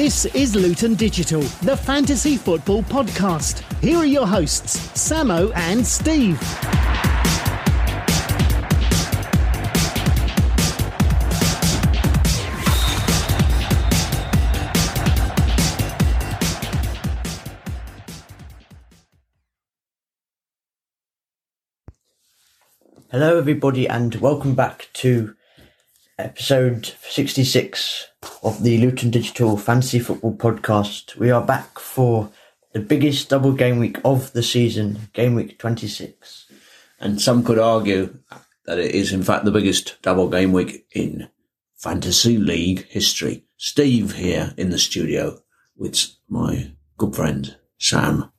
This is Luton Digital, the fantasy football podcast. Here are your hosts, Samo and Steve. Hello, everybody, and welcome back to episode 66 of the Luton Digital Fantasy Football Podcast. We are back for the biggest double game week of the season, game week 26. And some could argue that it is, in fact, the biggest double game week in Fantasy League history. Steve here in the studio with my good friend Sam,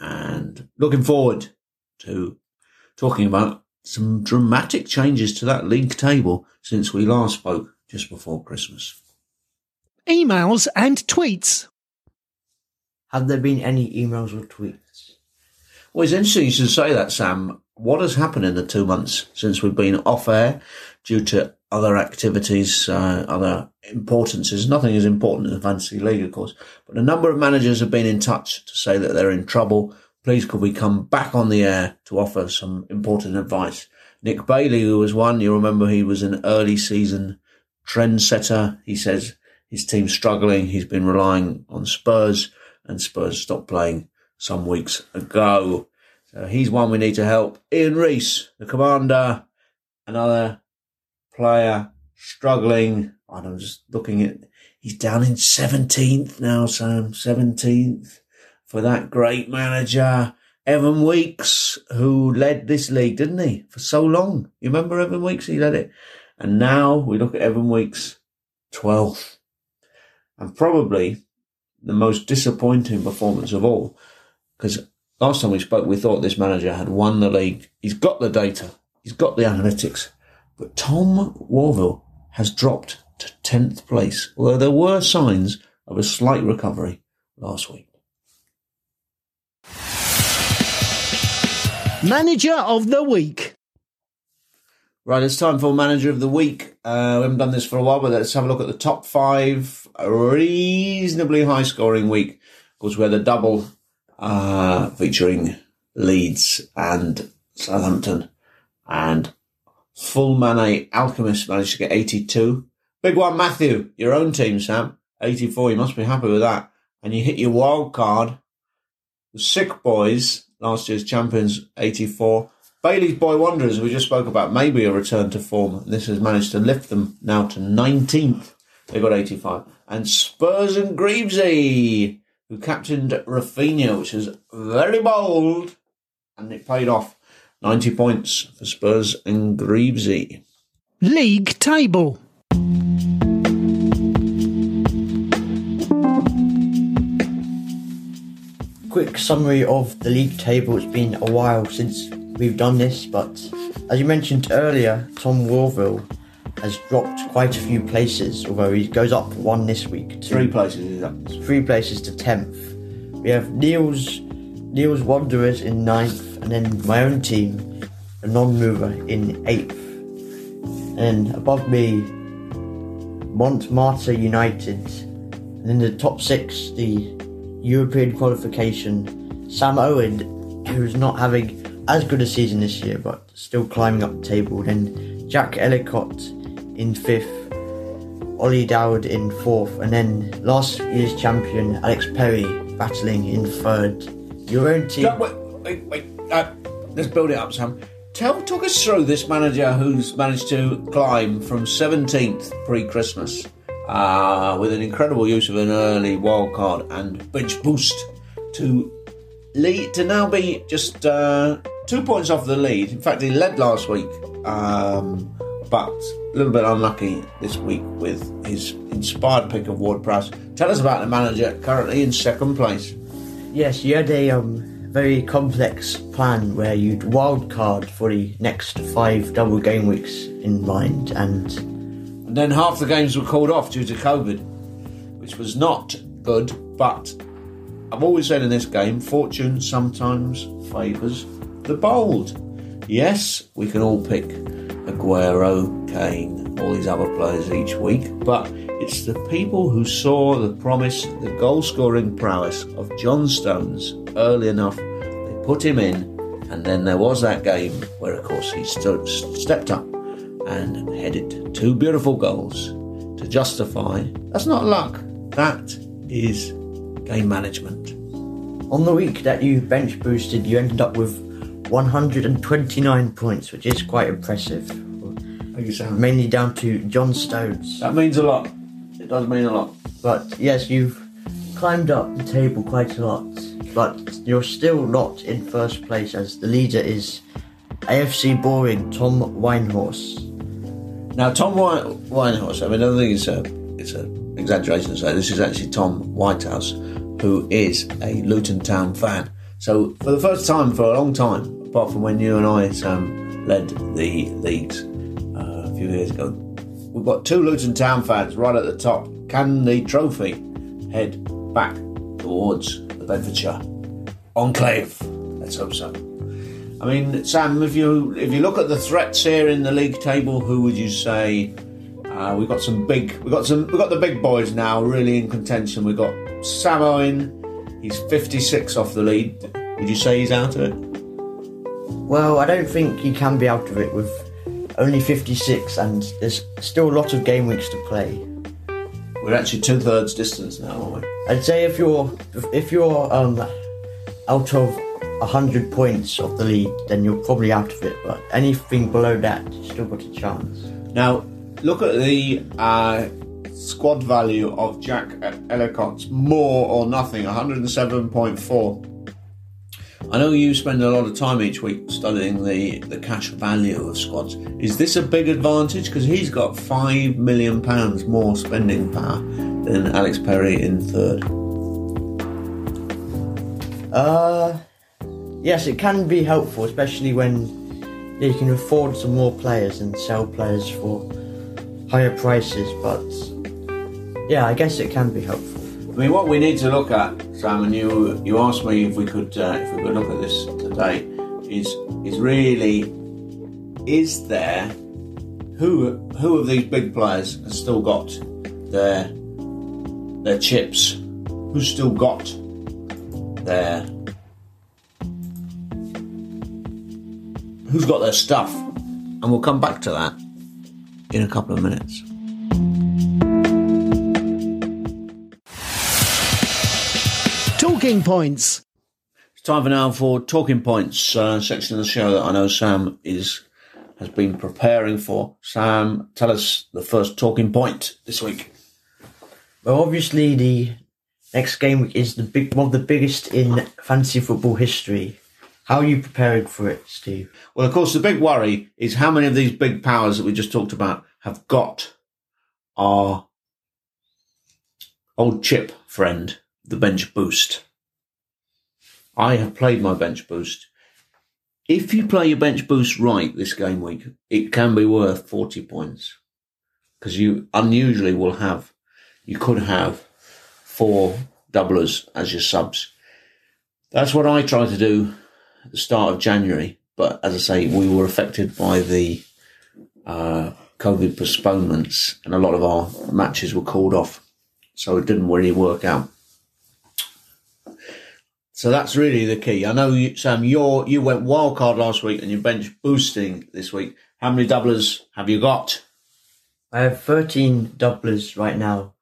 and looking forward to talking about some dramatic changes to that league table since we last spoke just before Christmas. Emails and tweets. Have there been any emails or tweets? Well, it's interesting you should say that, Sam. What has happened in the two months since we've been off air due to other activities, uh, other importances? Nothing is important in the fantasy league, of course, but a number of managers have been in touch to say that they're in trouble. Please, could we come back on the air to offer some important advice? Nick Bailey, who was one, you remember he was an early season trendsetter. He says his team's struggling. He's been relying on Spurs, and Spurs stopped playing some weeks ago. So he's one we need to help. Ian Reese, the commander, another player struggling. I'm just looking at, he's down in 17th now, Sam, 17th for that great manager. Evan Weeks, who led this league, didn't he, for so long? You remember Evan Weeks? He led it. And now we look at Evan Weeks, 12th. And probably the most disappointing performance of all. Because last time we spoke, we thought this manager had won the league. He's got the data. He's got the analytics. But Tom Warville has dropped to 10th place, although there were signs of a slight recovery last week. Manager of the week. Right, it's time for Manager of the Week. Uh, we haven't done this for a while, but let's have a look at the top five. Reasonably high scoring week. Of course, we had a double uh, featuring Leeds and Southampton. And full Alchemist managed to get 82. Big one, Matthew, your own team, Sam. 84. You must be happy with that. And you hit your wild card. The Sick Boys, last year's champions, 84. Bailey's Boy Wanderers, we just spoke about, maybe a return to form. This has managed to lift them now to 19th. They got 85. And Spurs and Greavesy, who captained Raphinha, which is very bold. And it paid off. 90 points for Spurs and Greavesy. League table. Quick summary of the league table. It's been a while since we've done this, but as you mentioned earlier, Tom Warville has dropped quite a few places, although he goes up one this week. To Three places is up. three places to tenth. We have Neil's Neil's Wanderers in ninth, and then my own team, a non-mover, in eighth. And above me, Montmartre United, and in the top six, the European qualification, Sam Owen, who's not having as good a season this year, but still climbing up the table. Then Jack Ellicott in fifth, Ollie Dowd in fourth, and then last year's champion Alex Perry battling in third. Your own team. No, wait, wait, wait. Uh, let's build it up, Sam. Tell, talk us through this manager who's managed to climb from 17th pre-Christmas uh, with an incredible use of an early wild card and bench boost to lead to now be just uh, two points off the lead. In fact, he led last week, um, but a little bit unlucky this week with his inspired pick of Ward Prowse. Tell us about the manager currently in second place. Yes, you had a um, very complex plan where you'd wildcard for the next five double game weeks in mind, and And then half the games were called off due to COVID, which was not good. But I've always said in this game, fortune sometimes favours the bold. Yes, we can all pick Aguero, Kane, all these other players each week, but it's the people who saw the promise, the goal scoring prowess of John Stones early enough. They put him in, and then there was that game where, of course, he stood, stepped up and headed two beautiful goals to justify. That's not luck, that is game management. On the week that you bench boosted, you ended up with 129 points, which is quite impressive. Thank you, Sam. Mainly down to John Stones. That means a lot. It does mean a lot. But yes, you've climbed up the table quite a lot. But you're still not in first place as the leader is AFC Boring Tom Winehorse. Now, Tom White, Winehorse, I mean, I don't think it's a, it's an exaggeration to say this is actually Tom Whitehouse, who is a Luton Town fan. So, for the first time for a long time, apart from when you and I, Sam, led the leagues uh, a few years ago, we've got two Luton Town fans right at the top. Can the trophy head back towards the Bedfordshire enclave? Let's hope so. I mean, Sam, if you if you look at the threats here in the league table, who would you say? Uh, we've got some big, we've got some, we've got the big boys now really in contention. We've got Sam Owen, he's 56 off the lead. Would you say he's out of it? Well, I don't think he can be out of it with only 56, and there's still a lot of game weeks to play. We're actually two thirds distance now, aren't we? I'd say if you're if you're um out of hundred points of the lead, then you're probably out of it. But anything below that, you still got a chance. Now, look at the uh, squad value of Jack Ellicott's more or nothing, 107.4. I know you spend a lot of time each week studying the, the cash value of squads. Is this a big advantage? Because he's got £5 million more spending power than Alex Perry in third. Uh, yes, it can be helpful, especially when you can afford some more players and sell players for higher prices. But yeah, I guess it can be helpful. I mean, what we need to look at, Sam, and you you asked me if we could uh, if we could look at this today, is is really is there who who of these big players has still got their their chips? Who's still got their who's got their stuff? And we'll come back to that in a couple of minutes. Talking points. It's time for now for talking points uh, section of the show that I know Sam is has been preparing for. Sam, tell us the first talking point this week. Well, obviously the next game week is the big one of the biggest in fantasy football history. How are you preparing for it, Steve? Well, of course, the big worry is how many of these big powers that we just talked about have got our old chip friend, the bench boost. I have played my bench boost. If you play your bench boost right this game week, it can be worth 40 points. Because you unusually will have, you could have four doublers as your subs. That's what I try to do the start of January. But as I say, we were affected by the uh, COVID postponements and a lot of our matches were called off. So it didn't really work out. So that's really the key. I know, you, Sam, you you went wild card last week and you're bench boosting this week. How many doublers have you got? I have 13 doublers right now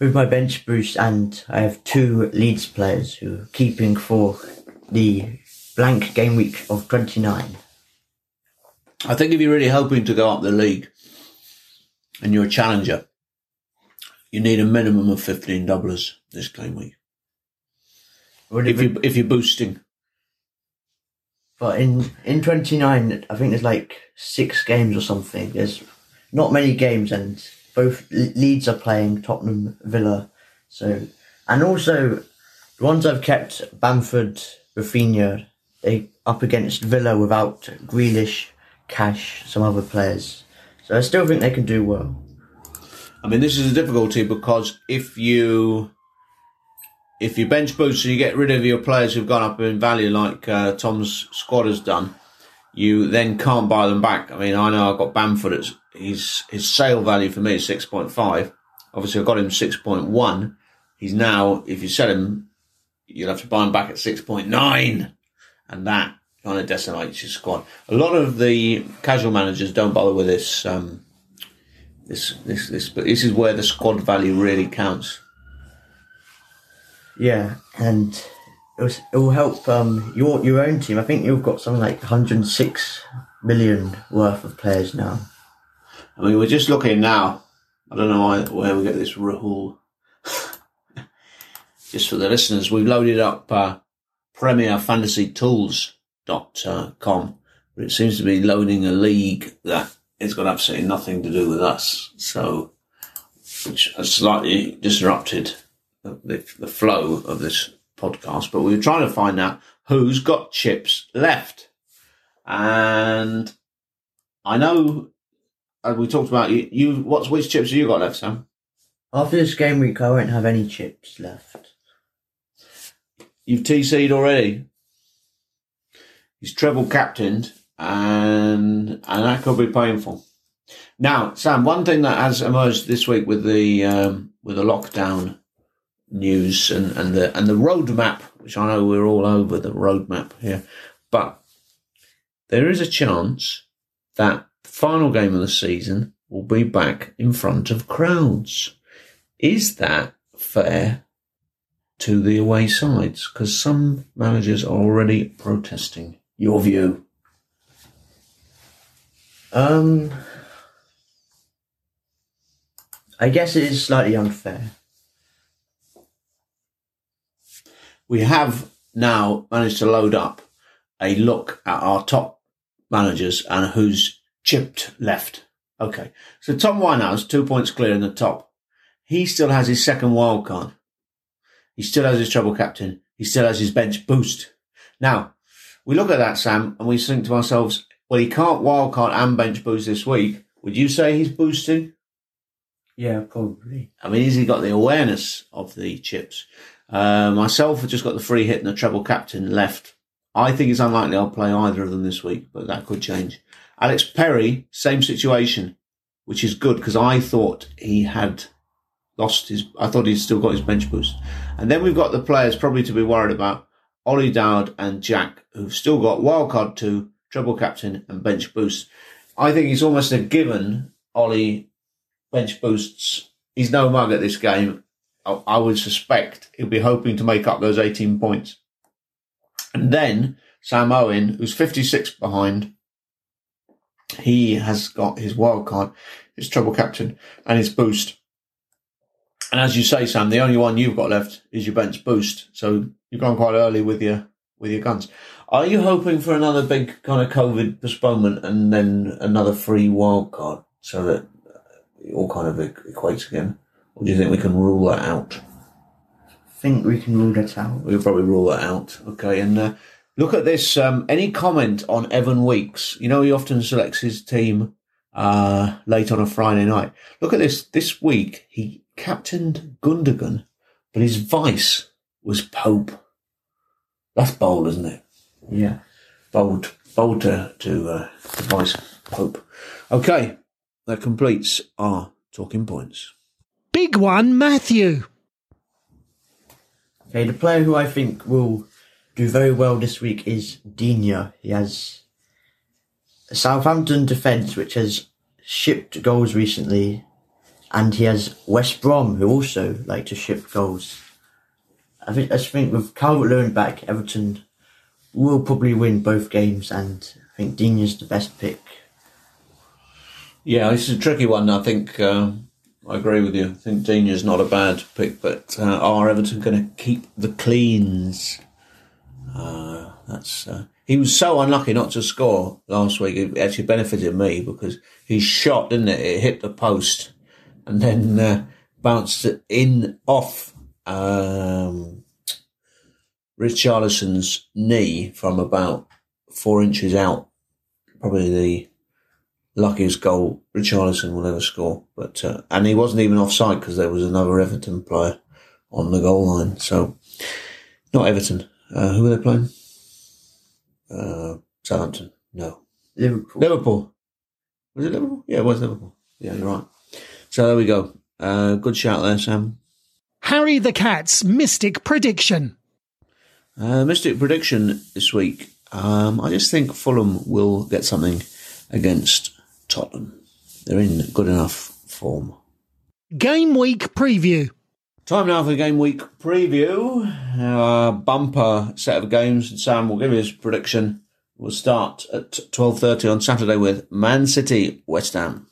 with my bench boost, and I have two Leeds players who are keeping for the blank game week of 29. I think if you're really hoping to go up the league and you're a challenger, you need a minimum of 15 doublers this game week. Would If you if you're boosting, But in in 29, I think there's like six games or something. There's not many games, and both Le- Leeds are playing Tottenham, Villa. So, and also the ones I've kept, Bamford, Raphinha, they up against Villa without Grealish, Cash, some other players. So I still think they can do well. I mean, this is a difficulty because if you if you bench boost and you get rid of your players who've gone up in value, like uh, Tom's squad has done, you then can't buy them back. I mean, I know I've got Bamford at his his sale value for me is six point five. Obviously, I've got him six point one. He's now, if you sell him, you'll have to buy him back at six point nine, and that kind of decimates your squad. A lot of the casual managers don't bother with this. Um, this this this, but this is where the squad value really counts. Yeah, and it, was, it will help um, your your own team. I think you've got something like 106 million worth of players now. I mean, we're just looking now. I don't know why, where we get this Rahul. just for the listeners, we've loaded up uh, PremierFantasyTools.com, but it seems to be loading a league that has got absolutely nothing to do with us. So, which has slightly disrupted the, the, the flow of this podcast. But we were trying to find out who's got chips left. And I know as we talked about you, you what's which chips have you got left, Sam? After this game week, I won't have any chips left. You've TC'd already. He's treble captained, and and that could be painful. Now, Sam, one thing that has emerged this week with the um, with the lockdown news and, and the and the roadmap, which I know we're all over the roadmap here, but there is a chance that the final game of the season will be back in front of crowds. Is that fair to the away sides? Because some managers are already protesting. Your view? Um, I guess it is slightly unfair. We have now managed to load up a look at our top managers and who's chipped left. Okay. So Tom Winehouse, two points clear in the top. He still has his second wild card. He still has his treble captain. He still has his bench boost. Now, we look at that, Sam, and we think to ourselves, well, he can't wild card and bench boost this week. Would you say he's boosting? Yeah, probably. I mean, has he got the awareness of the chips? Uh, myself have just got the free hit and the treble captain left. I think it's unlikely I'll play either of them this week, but that could change. Alex Perry, same situation, which is good because I thought he had lost his, I thought he'd still got his bench boost. And then we've got the players probably to be worried about Ollie Dowd and Jack, who've still got wildcard two, treble captain and bench boost. I think it's almost a given Ollie bench boosts. He's no mug at this game. I, I would suspect he'll be hoping to make up those 18 points. And then Sam Owen, who's 56 behind, he has got his wild card, his treble captain, and his boost. And as you say, Sam, the only one you've got left is your bench boost. So you've gone quite early with your with your guns. Are you hoping for another big kind of COVID postponement and then another free wild card so that it all kind of equates again? Or do you think we can rule that out? I think we can rule that out. We'll probably rule that out. Okay, and uh, look at this. Um, any comment on Evan Weeks? You know, he often selects his team uh, late on a Friday night. Look at this. This week, he captained Gundogan, but his vice was Pope. That's bold, isn't it? Yeah. Bold, bold to, to, uh, to vice Pope. Okay, that completes our talking points. Big one, Matthew. Okay, the player who I think will do very well this week is Digne. He has a Southampton defence which has shipped goals recently, and he has West Brom who also like to ship goals. I think I think with Calvert Lewin back, Everton will probably win both games, and I think Digne's the best pick. Yeah, this is a tricky one. I think uh, I agree with you. I think Digne's not a bad pick, but uh, are Everton going to keep the cleans? Uh, that's uh, he was so unlucky not to score last week. It actually benefited me because he shot, didn't it? It hit the post and then uh, bounced in off um, Richarlison's knee from about four inches out. Probably the luckiest goal Richarlison will ever score. But uh, and he wasn't even offside because there was another Everton player on the goal line. So not Everton. Uh, who were they playing? Uh, Southampton. No. Liverpool. Liverpool. Was it Liverpool? Yeah, it was Liverpool. Yeah, you're right. So there we go. Uh, good shout there, Sam. Harry the Cat's Mystic Prediction. Uh, Mystic prediction this week. Um, I just think Fulham will get something against Tottenham. They're in good enough form. Game Week Preview. Time now for the game week preview. Our bumper set of games. And Sam will give his prediction. We'll start at twelve thirty on Saturday with Man City West Ham.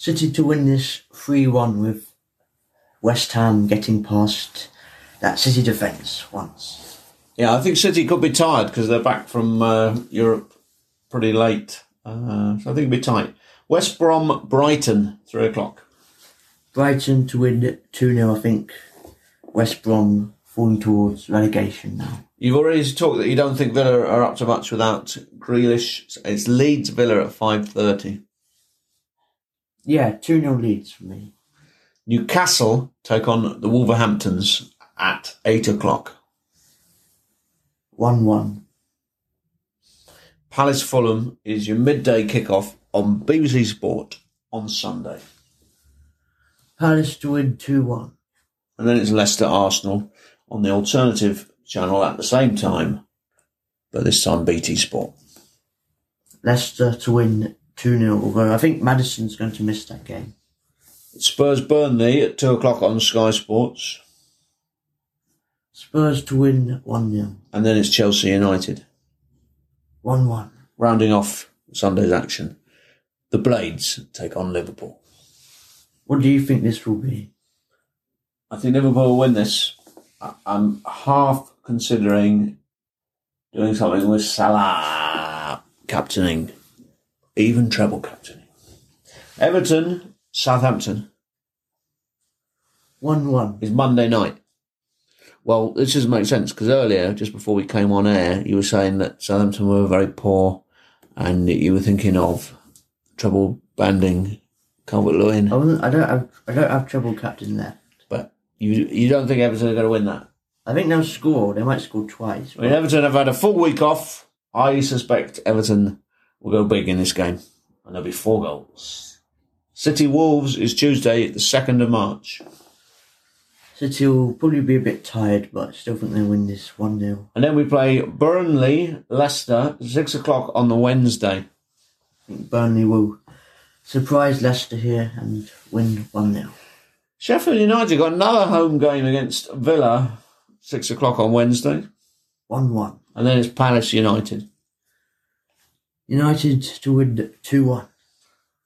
City to win this 3 1 with West Ham getting past that City defence once. Yeah, I think City could be tired because they're back from uh, Europe pretty late. Uh, so I think it'll be tight. West Brom Brighton three o'clock. Brighton to win 2 0, I think. West Brom falling towards relegation now. You've already talked that you don't think Villa are up to much without Grealish. It's Leeds Villa at five thirty. Yeah, 2 0 Leeds for me. Newcastle take on the Wolverhamptons at eight o'clock. 1 1. Palace Fulham is your midday kickoff on BBC Sport on Sunday. Palace to win 2 1. And then it's Leicester Arsenal on the alternative channel at the same time, but this time BT Sport. Leicester to win 2 0, although I think Maddison's going to miss that game. Spurs Burnley at two o'clock on Sky Sports, Spurs to win 1 0. and then it's Chelsea United. 1 1. Rounding off Sunday's action, the Blades take on Liverpool. What do you think this will be? I think Liverpool will win this. I'm half considering doing something with Salah captaining, even treble captaining. Everton, Southampton 1 1. is Monday night. Well, this doesn't make sense because earlier, just before we came on air, you were saying that Southampton were very poor and you were thinking of treble banding Calvert I, Lewin. wasn't, I don't have I don't have treble captain left. But you you don't think Everton are going to win that? I think they'll score. They might score twice. I mean, Everton have had a full week off. I suspect Everton will go big in this game, and there'll be four goals. City Wolves is Tuesday, the 2nd of March. City will probably be a bit tired, but I still think they'll win this 1 0. And then we play Burnley, Leicester, 6 o'clock on the Wednesday. I think Burnley will surprise Leicester here and win 1 0. Sheffield United got another home game against Villa, 6 o'clock on Wednesday. 1 1. And then it's Palace United. United to win 2 1.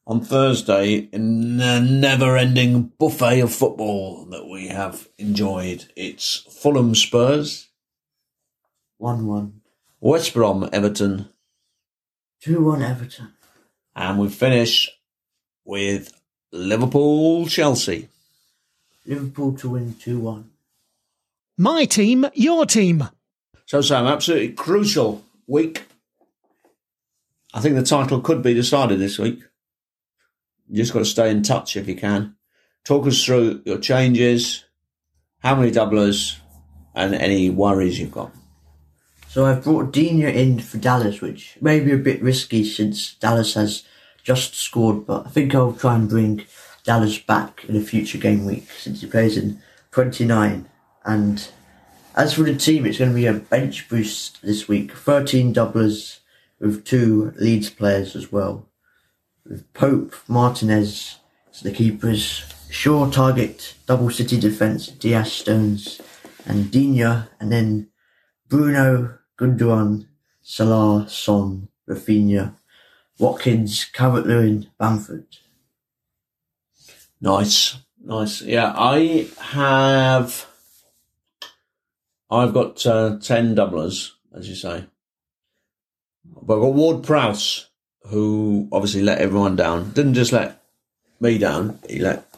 On Thursday, in the never ending buffet of football that we have enjoyed, it's Fulham Spurs, 1 1. West Brom Everton, 2 1 Everton. and we finish with Liverpool Chelsea. Liverpool to win 2 1. My team, your team. So, Sam, absolutely crucial week. I think the title could be decided this week. You just got to stay in touch if you can. Talk us through your changes, how many doublers, and any worries you've got. So I've brought Digne in for Dallas, which may be a bit risky since Dallas has just scored, but I think I'll try and bring Dallas back in a future game week since he plays in 29. And as for the team, it's going to be a bench boost this week. 13 doublers with two Leeds players as well. With Pope, Martinez as the keepers, Shaw Targett, double city defence, Dias Stones, and Digne, and then Bruno, Gundogan, Salah, Son, Raphinha, Watkins, Calvert Lewin, Bamford. Nice, nice. Yeah, I have. I've got uh, ten doublers, as you say. But I've got Ward Prowse, who obviously let everyone down. Didn't just let me down; he let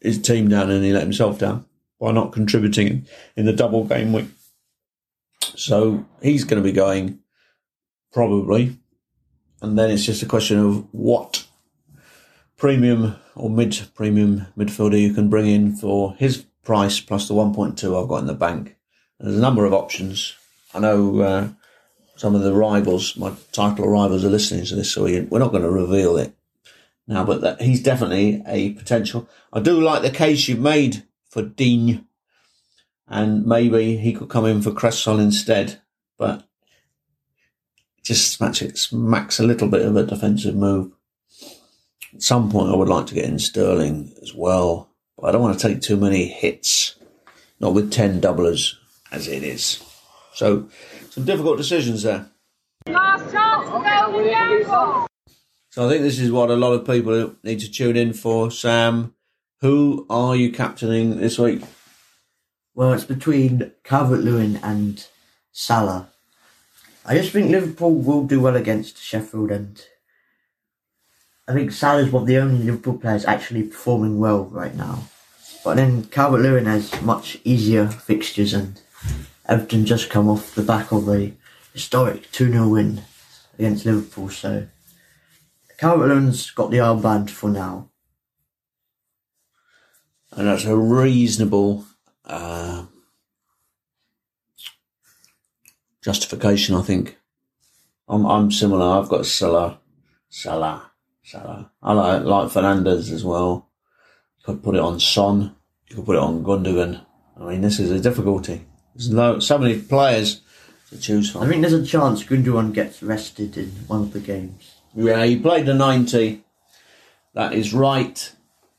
his team down, and he let himself down by not contributing in the double game week. So he's going to be going probably, and then it's just a question of what premium or mid premium midfielder you can bring in for his price plus the 1.2 I've got in the bank. There's a number of options. I know uh, some of the rivals, my title rivals, are listening to this, so we, we're not going to reveal it now. But that, he's definitely a potential. I do like the case you've made for Digne, and maybe he could come in for Cresswell instead. But just smacks it smacks a little bit of a defensive move. At some point, I would like to get in Sterling as well, but I don't want to take too many hits, not with ten doublers as it is. So, some difficult decisions there. Last chance to go. So I think this is what a lot of people need to tune in for. Sam, who are you captaining this week? Well, it's between Calvert Lewin and Salah. I just think Liverpool will do well against Sheffield, and I think Salah's one of the only Liverpool players actually performing well right now. But then Calvert Lewin has much easier fixtures, and Everton just come off the back of a historic 2 0 win against Liverpool, so Calvert Lewin's got the armband for now. And that's a reasonable uh, justification, I think. I'm I'm similar. I've got Salah, Salah, Salah. I like like Fernandes as well. You could put it on Son. You could put it on Gundogan. I mean, this is a difficulty. There's no, so many players to choose from. I think there's a chance Gundogan gets rested in one of the games. Yeah, he played the 90. That is right.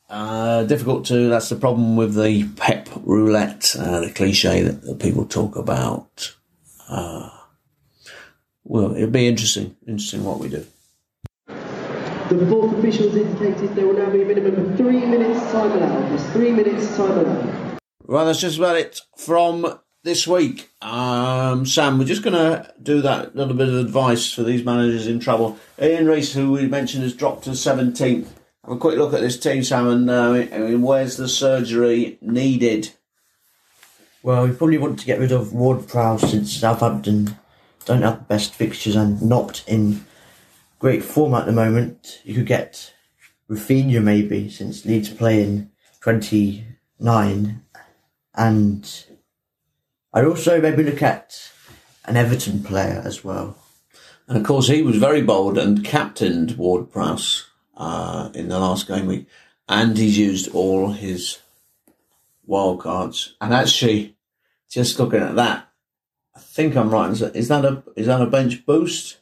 Uh, difficult to, that's the problem with the pep roulette, uh, the cliche that, that people talk about. Uh, well, it'll be interesting, interesting what we do. The fourth officials indicated there will now be a minimum of three minutes time allowed. There's three minutes time allowed. Well, that's just about it from this week. Um, Sam, we're just going to do that little bit of advice for these managers in trouble. Ian Reese, who we mentioned, has dropped to 17th. Have a quick look at this team, Sam, and uh, I mean, where's the surgery needed? Well, we probably want to get rid of Ward Prowse since Southampton don't have the best fixtures and not in great form at the moment. You could get Raphinha maybe since Leeds play in 29 and I'd also maybe look at an Everton player as well. And of course, he was very bold and captained Ward Prowse uh, in the last game week, and he's used all his wild cards. And actually, just looking at that, I think I'm right. Is that a is that a bench boost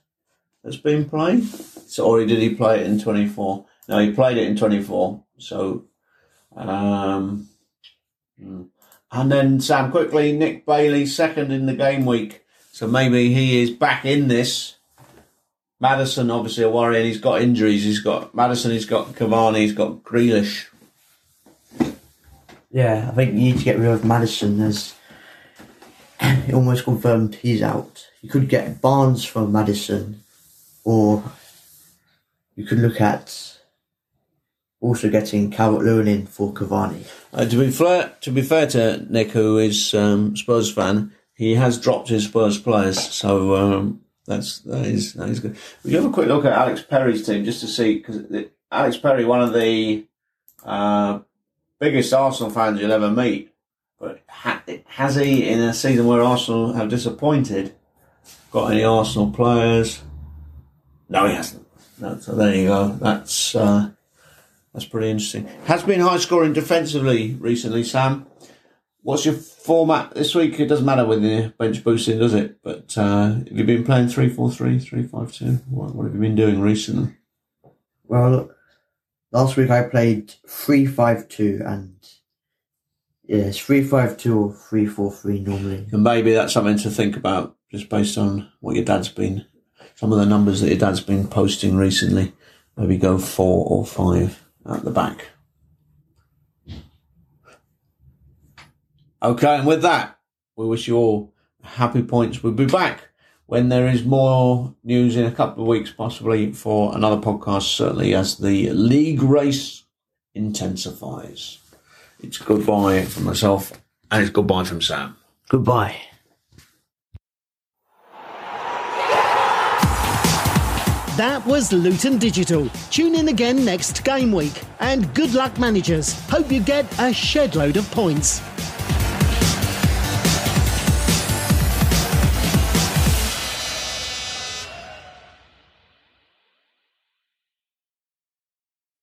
that's been played? So, or did he play it in 24? No, he played it in 24. So, um, hmm. And then Sam quickly, Nick Bailey second in the game week. So maybe he is back in this. Maddison, obviously a worry, and he's got injuries. He's got Maddison, he's got Cavani, he's got Grealish. Yeah, I think you need to get rid of Maddison as almost confirmed he's out. You could get Barnes from Maddison, or you could look at also getting Calvert Lewin in for Cavani. Uh, to be fair, to be fair to Nick, who is um, Spurs fan, he has dropped his Spurs players, so um, that's that is that is good. Would you have a quick look at Alex Perry's team just to see because Alex Perry, one of the uh, biggest Arsenal fans you'll ever meet, but ha- has he in a season where Arsenal have disappointed got any Arsenal players? No, he hasn't. No, so there you go. That's uh, that's pretty interesting. Has been high scoring defensively recently, Sam. What's your format this week? It doesn't matter with the bench boosting, does it? But uh, have you been playing 3 4 3, 3 5 2? What, what have you been doing recently? Well, last week I played 3 5 2 and yes, 3 5 2 or 3 4 3 normally. And maybe that's something to think about just based on what your dad's been, some of the numbers that your dad's been posting recently. Maybe go 4 or 5 at the back. Okay, and with that, we wish you all happy points. We'll be back when there is more news in a couple of weeks, possibly for another podcast, certainly as the league race intensifies. It's goodbye from myself, and it's goodbye from Sam. Goodbye. That was Luton Digital. Tune in again next game week. And good luck, managers. Hope you get a shed load of points.